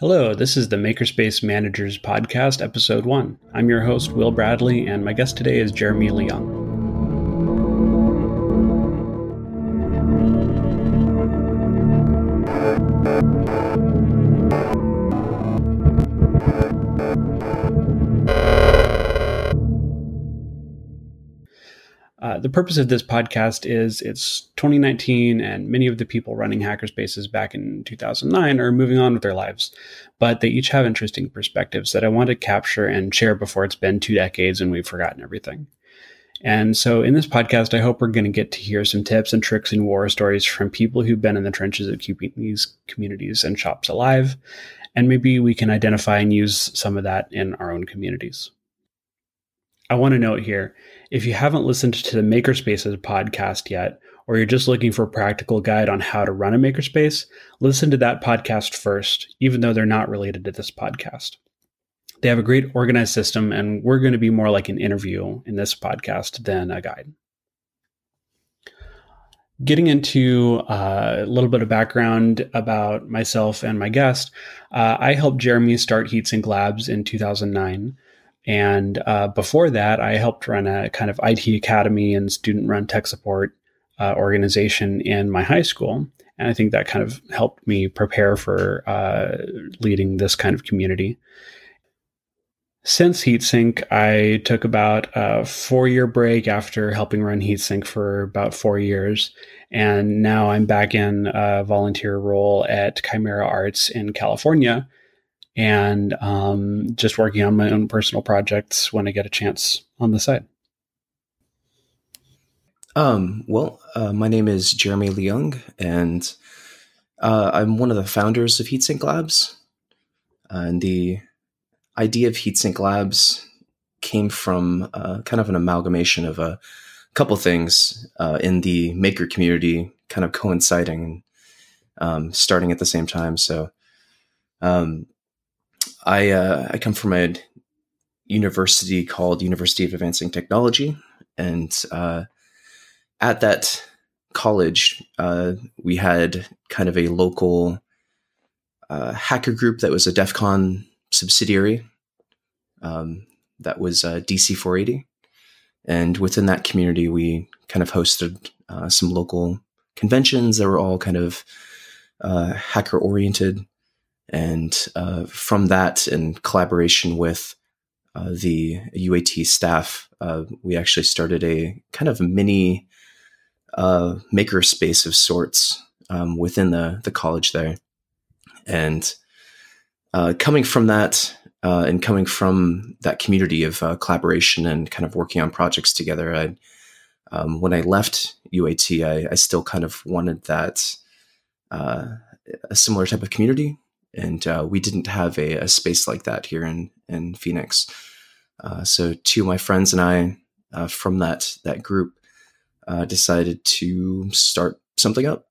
Hello, this is the Makerspace Managers Podcast, Episode 1. I'm your host, Will Bradley, and my guest today is Jeremy Leung. The purpose of this podcast is it's 2019 and many of the people running hackerspaces back in 2009 are moving on with their lives but they each have interesting perspectives that i want to capture and share before it's been two decades and we've forgotten everything. And so in this podcast i hope we're going to get to hear some tips and tricks and war stories from people who've been in the trenches of keeping these communities and shops alive and maybe we can identify and use some of that in our own communities I want to note here if you haven't listened to the Makerspaces podcast yet, or you're just looking for a practical guide on how to run a makerspace, listen to that podcast first, even though they're not related to this podcast. They have a great organized system, and we're going to be more like an interview in this podcast than a guide. Getting into uh, a little bit of background about myself and my guest, uh, I helped Jeremy start HeatSync Labs in 2009. And uh, before that, I helped run a kind of IT academy and student run tech support uh, organization in my high school. And I think that kind of helped me prepare for uh, leading this kind of community. Since HeatSync, I took about a four year break after helping run HeatSync for about four years. And now I'm back in a volunteer role at Chimera Arts in California, and um, just working on my own personal projects when I get a chance on the side. Um, well, uh, my name is Jeremy Leung, and uh, I'm one of the founders of HeatSync Labs. Uh, and the idea of HeatSync Labs came from uh, kind of an amalgamation of a couple things uh, in the maker community, kind of coinciding, um, starting at the same time. So, um, I uh, I come from a university called University of Advancing Technology, and uh, at that college, uh, we had kind of a local uh, hacker group that was a DEF CON subsidiary. Um, that was uh, DC 480, and within that community, we kind of hosted uh, some local conventions that were all kind of hacker oriented and uh, from that, in collaboration with uh, the UAT staff, uh, we actually started a kind of mini uh, maker space of sorts um, within the, the college there. And uh, coming from that, uh, and coming from that community of collaboration and kind of working on projects together, I, um, when I left UAT, I, I, still kind of wanted that a similar type of community and uh, we didn't have a, a, space like that here in in Phoenix. Uh, so two of my friends and I uh, from that that group uh, decided to start something up.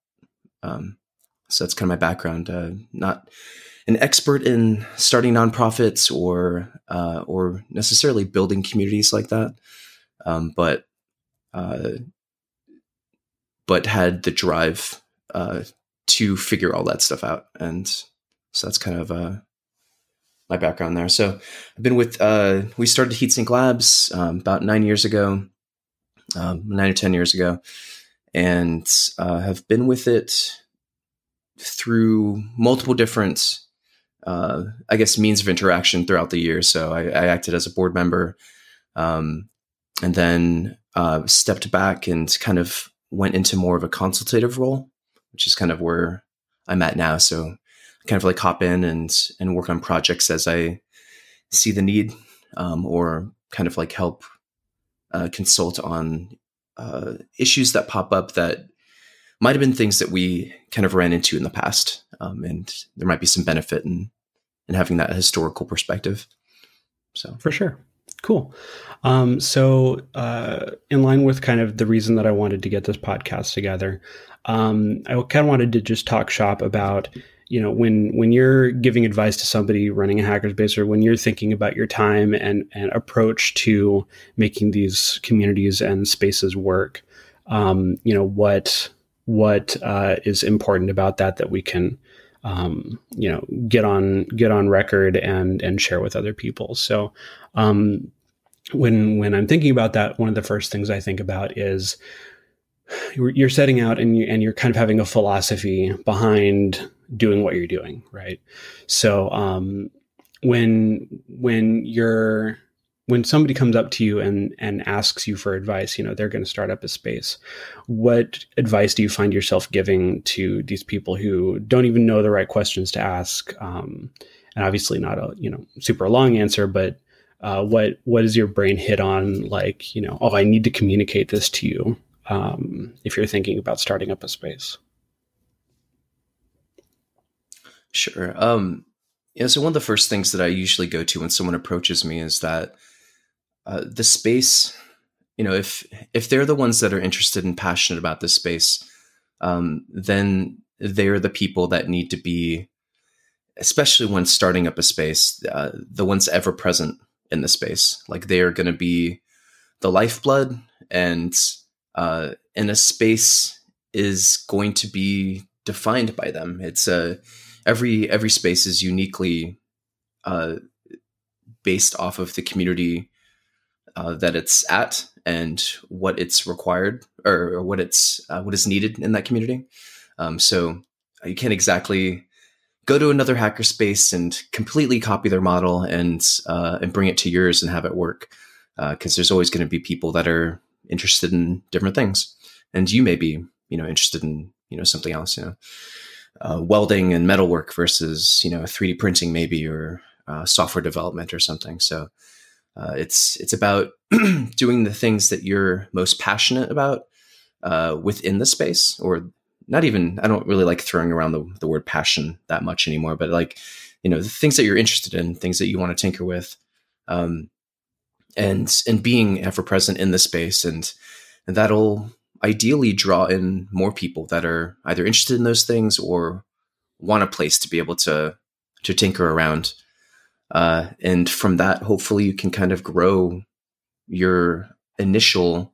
Um, so that's kind of my background. Uh, not an expert in starting nonprofits or uh, or necessarily building communities like that, um, but but had the drive to figure all that stuff out and so that's kind of uh, my background there. So I've been with, uh, we started HeatSync Labs um, about nine years ago, um, nine or 10 years ago, and uh, have been with it through multiple different, uh, I guess, means of interaction throughout the year. So I, I acted as a board member um, and then uh, stepped back and kind of went into more of a consultative role, which is kind of where I'm at now. So kind of like hop in and and work on projects as I see the need, um, or kind of like help uh, consult on uh, issues that pop up that might have been things that we kind of ran into in the past, um, and there might be some benefit in in having that historical perspective. So for sure. Cool. Um, so, uh, in line with kind of the reason that I wanted to get this podcast together, um, I kind of wanted to just talk shop about you know when when you're giving advice to somebody running a hackerspace or when you're thinking about your time and and approach to making these communities and spaces work um, you know what what uh, is important about that that we can um, you know get on get on record and and share with other people. So um, when when i'm thinking about that one of the first things i think about is you're setting out and you and you're kind of having a philosophy behind doing what you're doing right so um, when when you're when somebody comes up to you and and asks you for advice, you know, they're going to start up a space. What advice do you find yourself giving to these people who don't even know the right questions to ask? Um, and obviously, not a you know super long answer, but uh, what what does your brain hit on? Like, you know, oh, I need to communicate this to you. Um, if you're thinking about starting up a space. Sure. Um, yeah. So one of the first things that I usually go to when someone approaches me is that uh, the space you know if if they're the ones that are interested and passionate about this space um, then they're the people that need to be especially when starting up a space uh, the ones ever present in the space like they are going to be the lifeblood and uh, and a space is going to be defined by them it's a every every space is uniquely uh, based off of the community uh, that it's at and what it's required or, or what it's uh, what is needed in that community. Um, so you can't exactly go to another hackerspace and completely copy their model and uh, and bring it to yours and have it work because uh, there's always going to be people that are interested in different things, and you may be you know interested in you know something else, you know. Uh, welding and metalwork versus you know 3D printing maybe or software development or something. So uh, it's it's about doing the things that you're most passionate about uh, within the space, or not even. I don't really like throwing around the, the word passion that much anymore, but like you know the things that you're interested in, things that you want to tinker with, um, and and being ever present in the space, and, and that'll ideally draw in more people that are either interested in those things or want a place to be able to to tinker around uh, and from that, hopefully, you can kind of grow your initial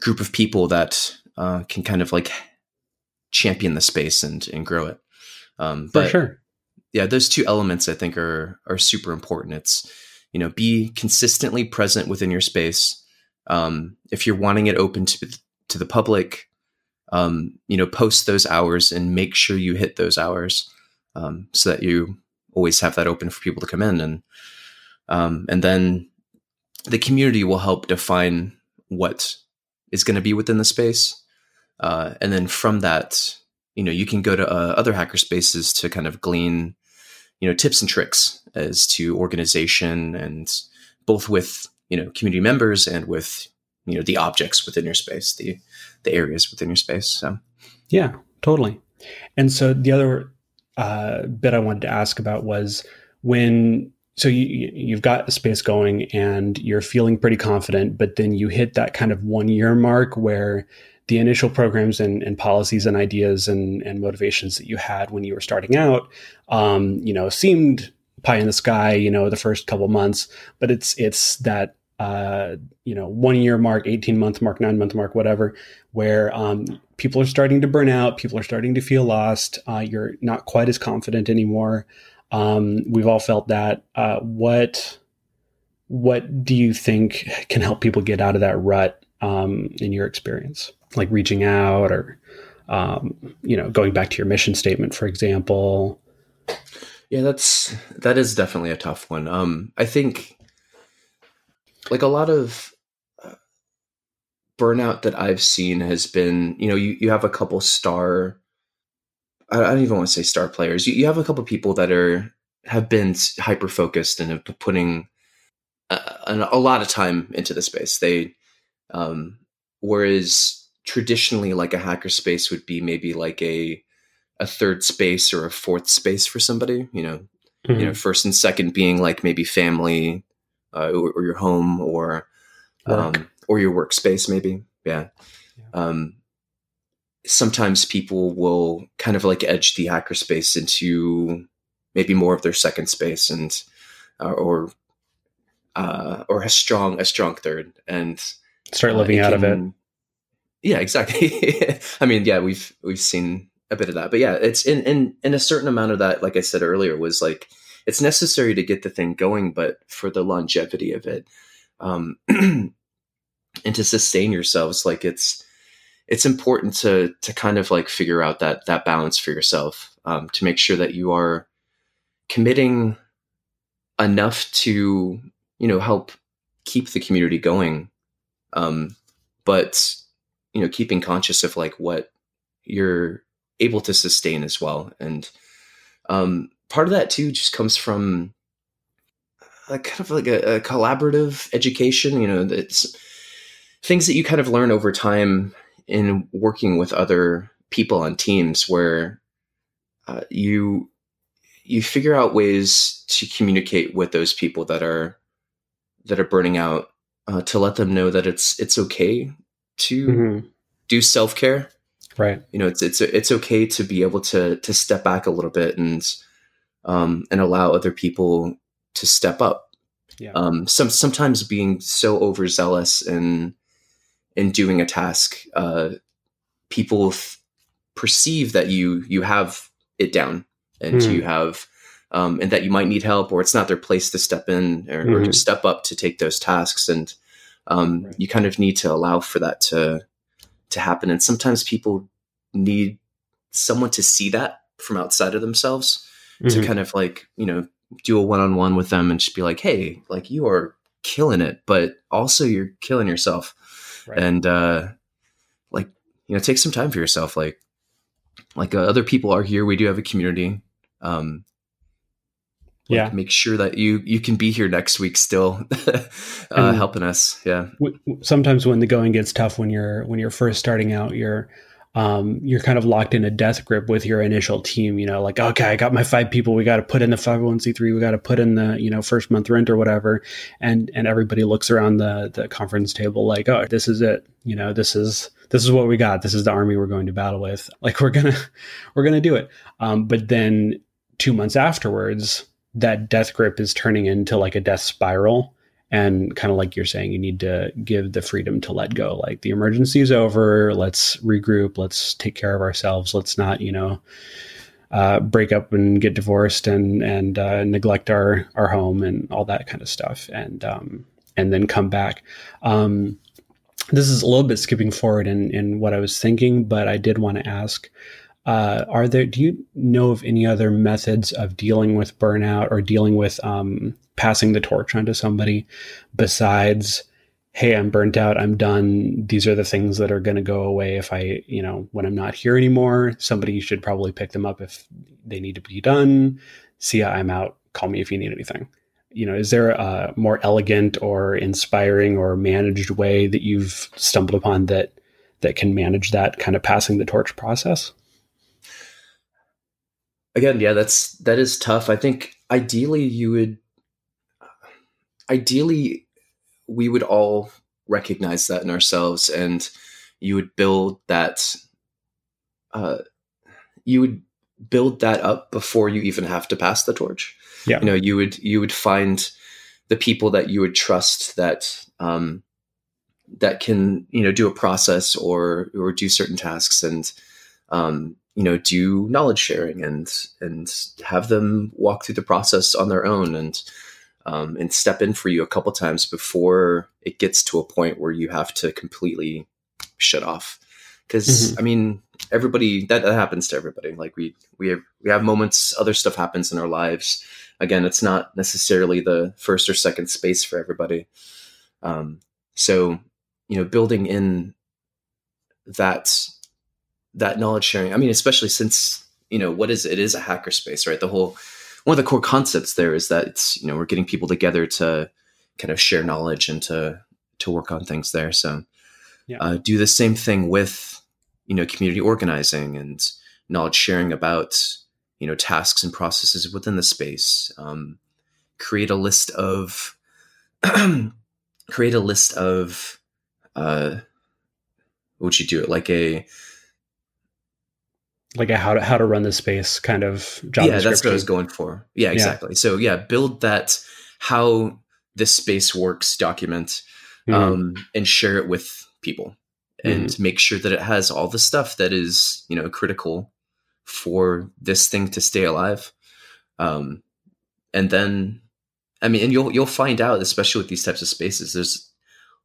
group of people that uh, can kind of like champion the space and and grow it. Um, but For sure. Yeah, those two elements I think are are super important. It's you know be consistently present within your space. Um, if you're wanting it open to to the public, um, you know, post those hours and make sure you hit those hours um, so that you always have that open for people to come in. And um, and then the community will help define what is going to be within the space. Uh, and then from that you know you can go to uh, other hacker spaces to kind of glean you know tips and tricks as to organization and both with you know community members and with you know the objects within your space the the areas within your space so. Yeah totally. And so the other uh, bit I wanted to ask about was when so you you've got a space going and you're feeling pretty confident, but then you hit that kind of one year mark where the initial programs and, and policies and ideas and, and motivations that you had when you were starting out, um, you know, seemed pie in the sky, you know, the first couple months, but it's it's that uh, you know, one year mark, 18 month mark, nine month mark, whatever, where um, people are starting to burn out, people are starting to feel lost, uh, you're not quite as confident anymore. Um, we've all felt that. Uh, what what do you think can help people get out of that rut um, in your experience? Like reaching out or um, you know, going back to your mission statement, for example. Yeah, that's that is definitely a tough one. Um, I think like a lot of uh, burnout that I've seen has been, you know, you, you have a couple star, I, don't even want to say star players. You, you have a couple people that are, have been hyper focused and have been putting a, a, lot of time into the space. They, um, whereas traditionally like a hacker space would be maybe like a, a third space or a fourth space for somebody, you know, mm-hmm. you know, mm-hmm. first and second being like maybe family, uh, or, or, your home or um, or your workspace maybe. Yeah, yeah. Um, sometimes people will kind of like edge the hackerspace into maybe more of their second space and uh, or uh, or a strong a strong third and start living uh, out can, of it. Yeah exactly. I mean yeah we've we've seen a bit of that. But yeah, it's in in in a certain amount of that, like I said earlier, was like it's necessary to get the thing going, but for the longevity of it, um, and to sustain yourselves, like it's it's important to to kind of like figure out that that balance for yourself um, to make sure that you are committing enough to you know help keep the community going um, but you know keeping conscious of like what you're able to sustain as well. And um, part of that too just comes from a kind of like a, a collaborative education you know it's things that you kind of learn over time in working with other people on teams where uh, you you figure out ways to communicate with those people that are that are burning out uh, to let them know that it's it's okay to mm-hmm. do self care. Right. You know, it's it's it's okay to be able to to step back a little bit and um, and allow other people to step up. Yeah. Um, some sometimes being so overzealous in in doing a task, uh, people th- perceive that you you have it down and mm. you have um, and that you might need help or it's not their place to step in or, mm-hmm. or to mm-hmm. step up to take those tasks and um, right. you kind of need to allow for that to to happen and sometimes people need someone to see that from outside of themselves mm-hmm. to kind of like you know do a one-on-one with them and just be like hey like you are killing it but also you're killing yourself. Right. and uh like you know take some time for yourself. Like like uh, other people are here. We do have a community. Um like yeah. make sure that you you can be here next week still uh, helping us. Yeah. w- sometimes when the going gets tough when you're when you're first starting out you're um, you're kind of locked in a death grip with your initial team, you know, like, okay, I got my five people. We got to put in the 501c3. We got to put in the, you know, first month rent or whatever. And, and everybody looks around the, the conference table like, oh, this is it. You know, this is, this is what we got. This is the army we're going to battle with. Like, we're going to, we're going to do it. Um, but then two months afterwards, that death grip is turning into like a death spiral and kind of like you're saying you need to give the freedom to let go like the emergency is over let's regroup let's take care of ourselves let's not you know uh, break up and get divorced and and uh, neglect our our home and all that kind of stuff and um, and then come back. Um, this is a little bit skipping forward in in what I was thinking but I did want to ask uh, are there do you know of any other methods of dealing with burnout or dealing with um, passing the torch onto somebody. Besides hey i'm burnt out i'm done these are the things that are going to go away if i you know when i'm not here anymore. Somebody should probably pick them up if they need to be done. See i'm out. Call me if you need anything. You know is there a more elegant or inspiring or managed way that you've stumbled upon that that can manage that kind of passing the torch process? Again yeah that's that is tough. I think ideally you would ideally we would all recognize that in ourselves and you would build that uh, you would build that up before you even have to pass the torch. Yeah. You know you would you would find the people that you would trust that um, that can you know do a process or or do certain tasks and um, you know do knowledge sharing and and have them walk through the process on their own. And um, and step in for you a couple times before it gets to a point where you have to completely shut off. Because mm-hmm. I mean, everybody that, that happens to everybody. Like we we have we have moments, other stuff happens in our lives. Again, it's not necessarily the first or second space for everybody. Um, so you know, building in that that knowledge sharing. I mean, especially since you know what is it, it is a hacker space, right? The whole one of the core concepts there is that it's you know we're getting people together to kind of share knowledge and to to work on things there. So yeah. uh, do the same thing with you know community organizing and knowledge sharing about you know tasks and processes within the space. Um, create a list of create a list of uh, what would you do it like a like a how to how to run the space kind of job. Yeah, that's what I was going for. Yeah, exactly. Yeah. So yeah, build that how this space works document mm-hmm. um, and share it with people and mm-hmm. make sure that it has all the stuff that is you know critical for this thing to stay alive. Um, and then, I mean, and you'll you'll find out, especially with these types of spaces, there's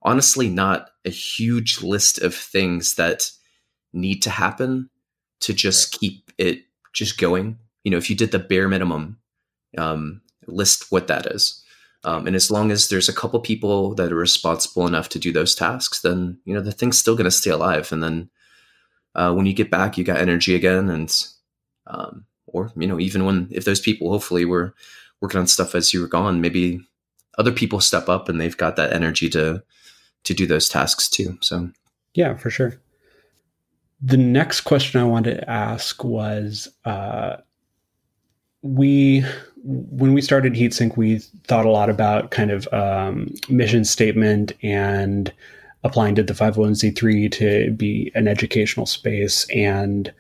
honestly not a huge list of things that need to happen to just keep it just going. You know, if you did the bare minimum, um, list what that is. Um, and as long as there's a couple people that are responsible enough to do those tasks, then you know the thing's still going to stay alive. And then uh, when you get back, you got energy again, and um, or you know even when if those people hopefully were working on stuff as you were gone, maybe other people step up and they've got that energy to to do those tasks too. So yeah, for sure. The next question I wanted to ask was uh, we when we started HeatSync we thought a lot about kind of um, mission statement and applying to the 501c3 to be an educational space and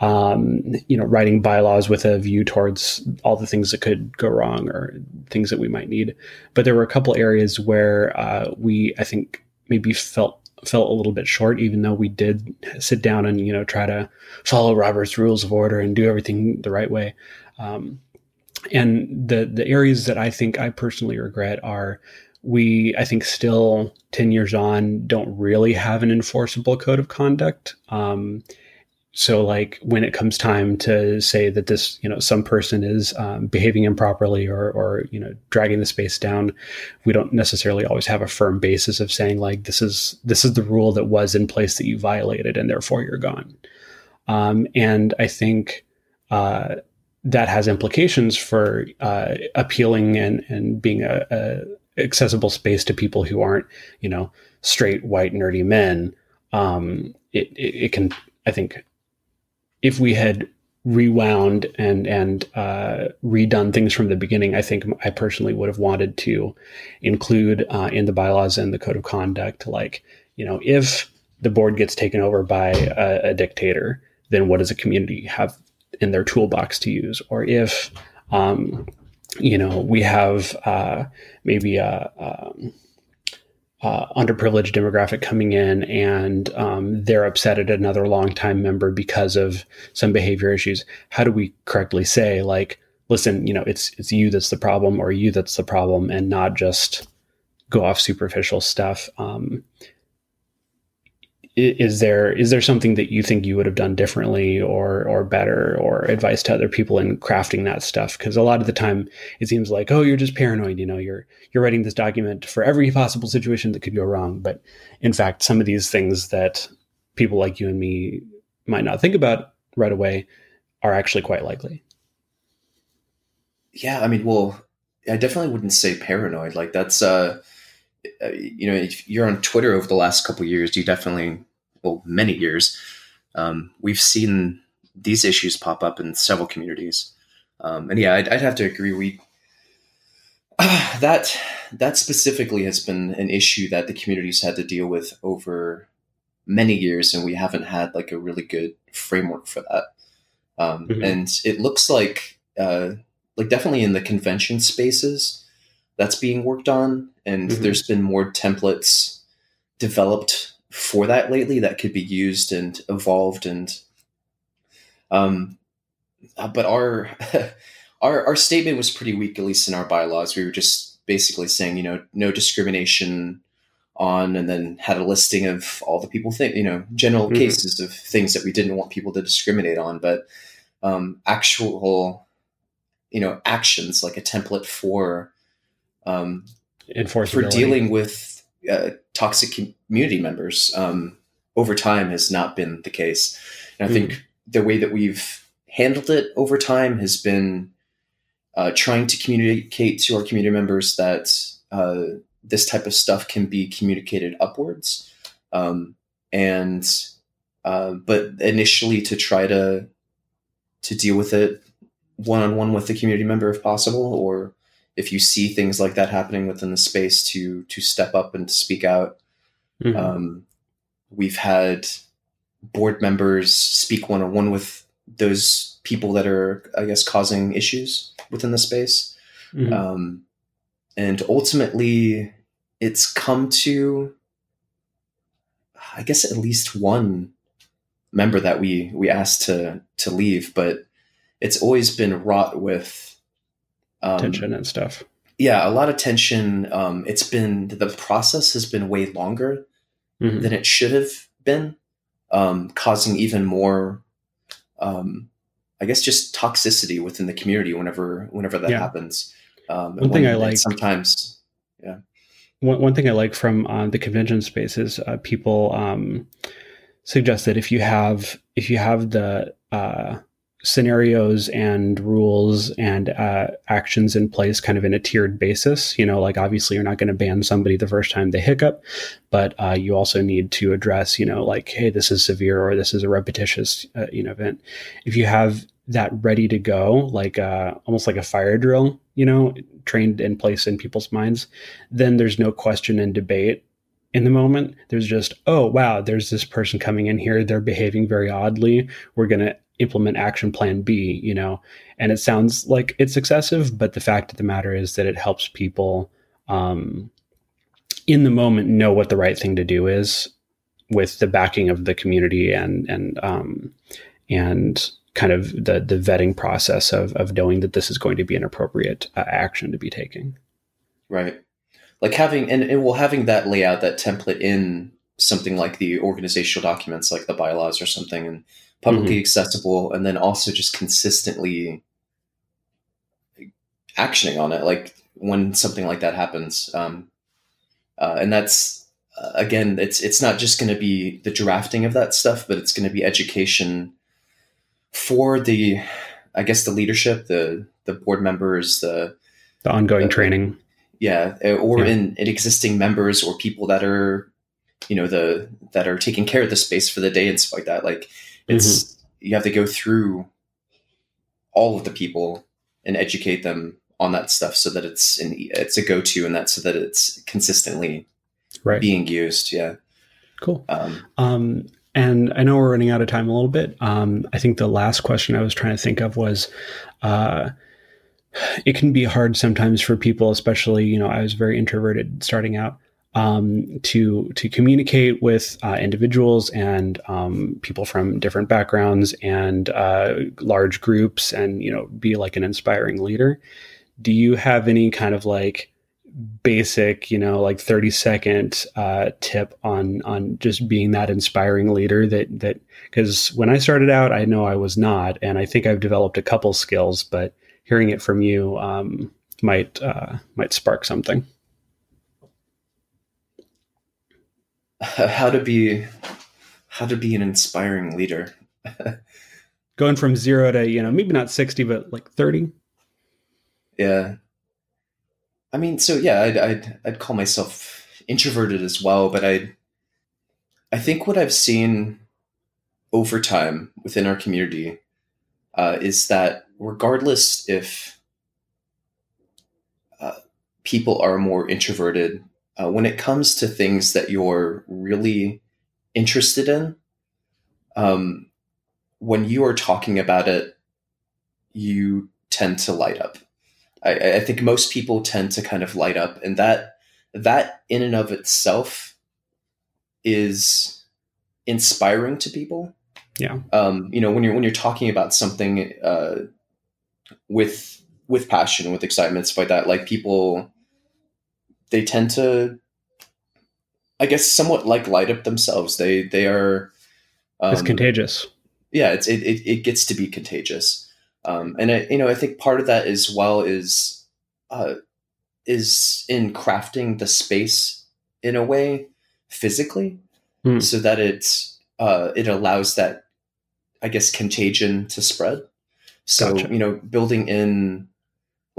um, you know writing bylaws with a view towards all the things that could go wrong or things that we might need. But there were a couple areas where uh, we i think maybe felt felt a little bit short even though we did sit down and you know try to follow robert's rules of order and do everything the right way um, and the the areas that I think I personally regret are we I think still ten years on don't really have an enforceable code of conduct. Um, so like when it comes time to say that this you know some person is um, behaving improperly or or you know dragging the space down we don't necessarily always have a firm basis of saying like this is this is the rule that was in place that you violated and therefore you're gone um, and i think uh, that has implications for uh, appealing and and being a, a, accessible space to people who aren't you know straight white nerdy men. Um, it, it, it can I think if we had rewound and and uh, redone things from the beginning, I think I personally would have wanted to include uh, in the bylaws and the code of conduct, like you know, if the board gets taken over by a, a dictator, then what does a community have in their toolbox to use, or if um, you know we have uh, maybe a, um, a, underprivileged demographic coming in and um, they're upset at another longtime member because of some behavior issues. How do we correctly say like, listen, you know, it's it's you that's the problem or you that's the problem, and not just go off superficial stuff. Um, is there is there something that you think you would have done differently or or better or advice to other people in crafting that stuff? Because a lot of the time it seems like oh you're just paranoid you know you're you're writing this document for every possible situation that could go wrong. But in fact some of these things that people like you and me might not think about right away are actually quite likely. Yeah i mean well i definitely wouldn't say paranoid like that's uh uh, you know, if you're on Twitter over the last couple years, you definitely, well, many years, um, we've seen these issues pop up in several communities. Um, and yeah, I'd, I'd, have to agree. We uh, that that specifically has been an issue that the communities had to deal with over many years, and we haven't had like a really good framework for that. Um, mm-hmm. And it looks like, uh, like definitely in the convention spaces, that's being worked on, and mm-hmm. there's been more templates developed for that lately that could be used and evolved and um uh, but our our our statement was pretty weak at least in our bylaws. We were just basically saying you know no discrimination on and then had a listing of all the people think you know general mm-hmm. cases of things that we didn't want people to discriminate on. But um actual you know actions like a template for um, for dealing with uh, toxic community members um, over time has not been the case. And I mm. think the way that we've handled it over time has been uh, trying to communicate to our community members that uh, this type of stuff can be communicated upwards. Um, and uh, but initially to try to to deal with it one on one with the community member if possible, or if you see things like that happening within the space to to step up and to speak out. Mm-hmm. Um, we've had board members speak one on one with those people that are, I guess, causing issues within the space. Mm-hmm. Um, and ultimately, it's come to, I guess, at least one member that we we asked to to leave, but it's always been wrought with um, tension and stuff. Yeah, a lot of tension. Um, it's been the process has been way longer mm-hmm. than it should have been, um, causing even more, um, I guess, just toxicity within the community whenever whenever that yeah. happens. Um, one thing I like sometimes, yeah. One, one thing I like from uh, the convention space is uh, people um, suggest that if you have if you have the uh, scenarios and rules and uh, actions in place kind of in a tiered basis you know like obviously you're not going to ban somebody the first time they hiccup but uh, you also need to address you know like hey this is severe or this is a repetitious uh, you know event if you have that ready to go like uh, almost like a fire drill you know trained in place in people's minds then there's no question and debate in the moment. There's just, oh, wow, there's this person coming in here. They're behaving very oddly. We're going to implement action plan B, you know, and it sounds like it's excessive, but the fact of the matter is that it helps people um, in the moment know what the right thing to do is with the backing of the community and and um, and kind of the the vetting process of of knowing that this is going to be an appropriate uh, action to be taking. Right, like having and, and well having that layout that template in something like the organizational documents like the bylaws or something and publicly mm-hmm. accessible, and then also just consistently actioning on it. Like when something like that happens, um, uh, and that's uh, again, it's it's not just going to be the drafting of that stuff, but it's going to be education for the, I guess, the leadership, the the board members, the the ongoing the, training yeah or yeah. In, in existing members or people that are you know the that are taking care of the space for the day and stuff like that like it's mm-hmm. you have to go through all of the people and educate them on that stuff so that it's an it's a go to and that so that it's consistently right. being used. Yeah. Cool. Um, um, and I know we're running out of time a little bit. Um, I think the last question I was trying to think of was, uh, it can be hard sometimes for people, especially, you know, I was very introverted starting out, um, to to communicate with uh, individuals and um, people from different backgrounds and uh, large groups, and you know, be like an inspiring leader. Do you have any kind of like basic, you know, like thirty second uh, tip on on just being that inspiring leader? That that because when I started out, I know I was not, and I think I've developed a couple skills, but hearing it from you um, might uh, might spark something. how to be how to be an inspiring leader. Going from zero to you know maybe not sixty, but like thirty. Yeah, I mean, so yeah, I'd, I'd I'd call myself introverted as well, but I I think what I've seen over time within our community uh, is that regardless if uh, people are more introverted uh, when it comes to things that you're really interested in, um, when you are talking about it, you tend to light up. I, I, think most people tend to kind of light up, and that that in and of itself is inspiring to people. Yeah. Um, you know, when you're when you're talking about something uh, with with passion, with excitement, stuff like that, like people they tend to I guess somewhat like light up themselves. They they are um, it's contagious. Yeah, it's it, it, it gets to be contagious. Um, and I, you know, I think part of that as well is uh, is in crafting the space in a way physically, mm. so that it's uh, it allows that I guess contagion to spread. So gotcha. you know, building in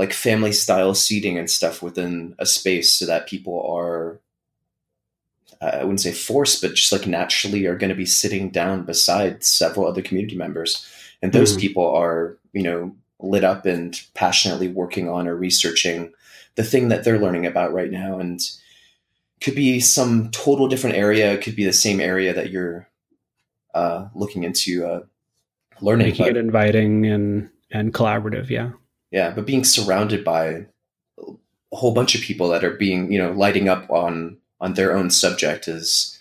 like family style seating and stuff within a space so that people are I wouldn't say forced, but just like naturally are going to be sitting down beside several other community members. And those mm-hmm. people are, you know, lit up and passionately working on or researching the thing that they're learning about right now. And could be some total different area, it could be the same area that you're uh, looking into uh, learning. Making but, it inviting and, and collaborative. Yeah yeah but being surrounded by a whole bunch of people that are being you know lighting up on on their own subject is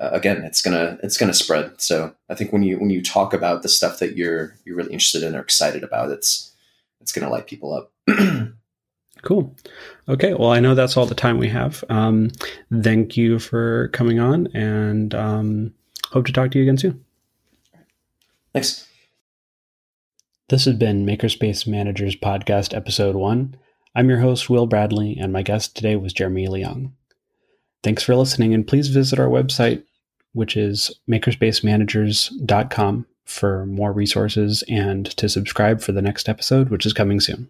uh, again, it's gonna it's gonna spread. So I think when you when you talk about the stuff that you're you're really interested in or excited about, it's it's gonna light people up. cool. Okay. Well, I know that's all the time we have. Um, thank you for coming on, and um, hope to talk to you again soon. Thanks. This has been Makerspace Managers Podcast, Episode 1. I'm your host, Will Bradley, and my guest today was Jeremy Leung. Thanks for listening, and please visit our website, which is makerspacemanagers.com, for more resources and to subscribe for the next episode, which is coming soon.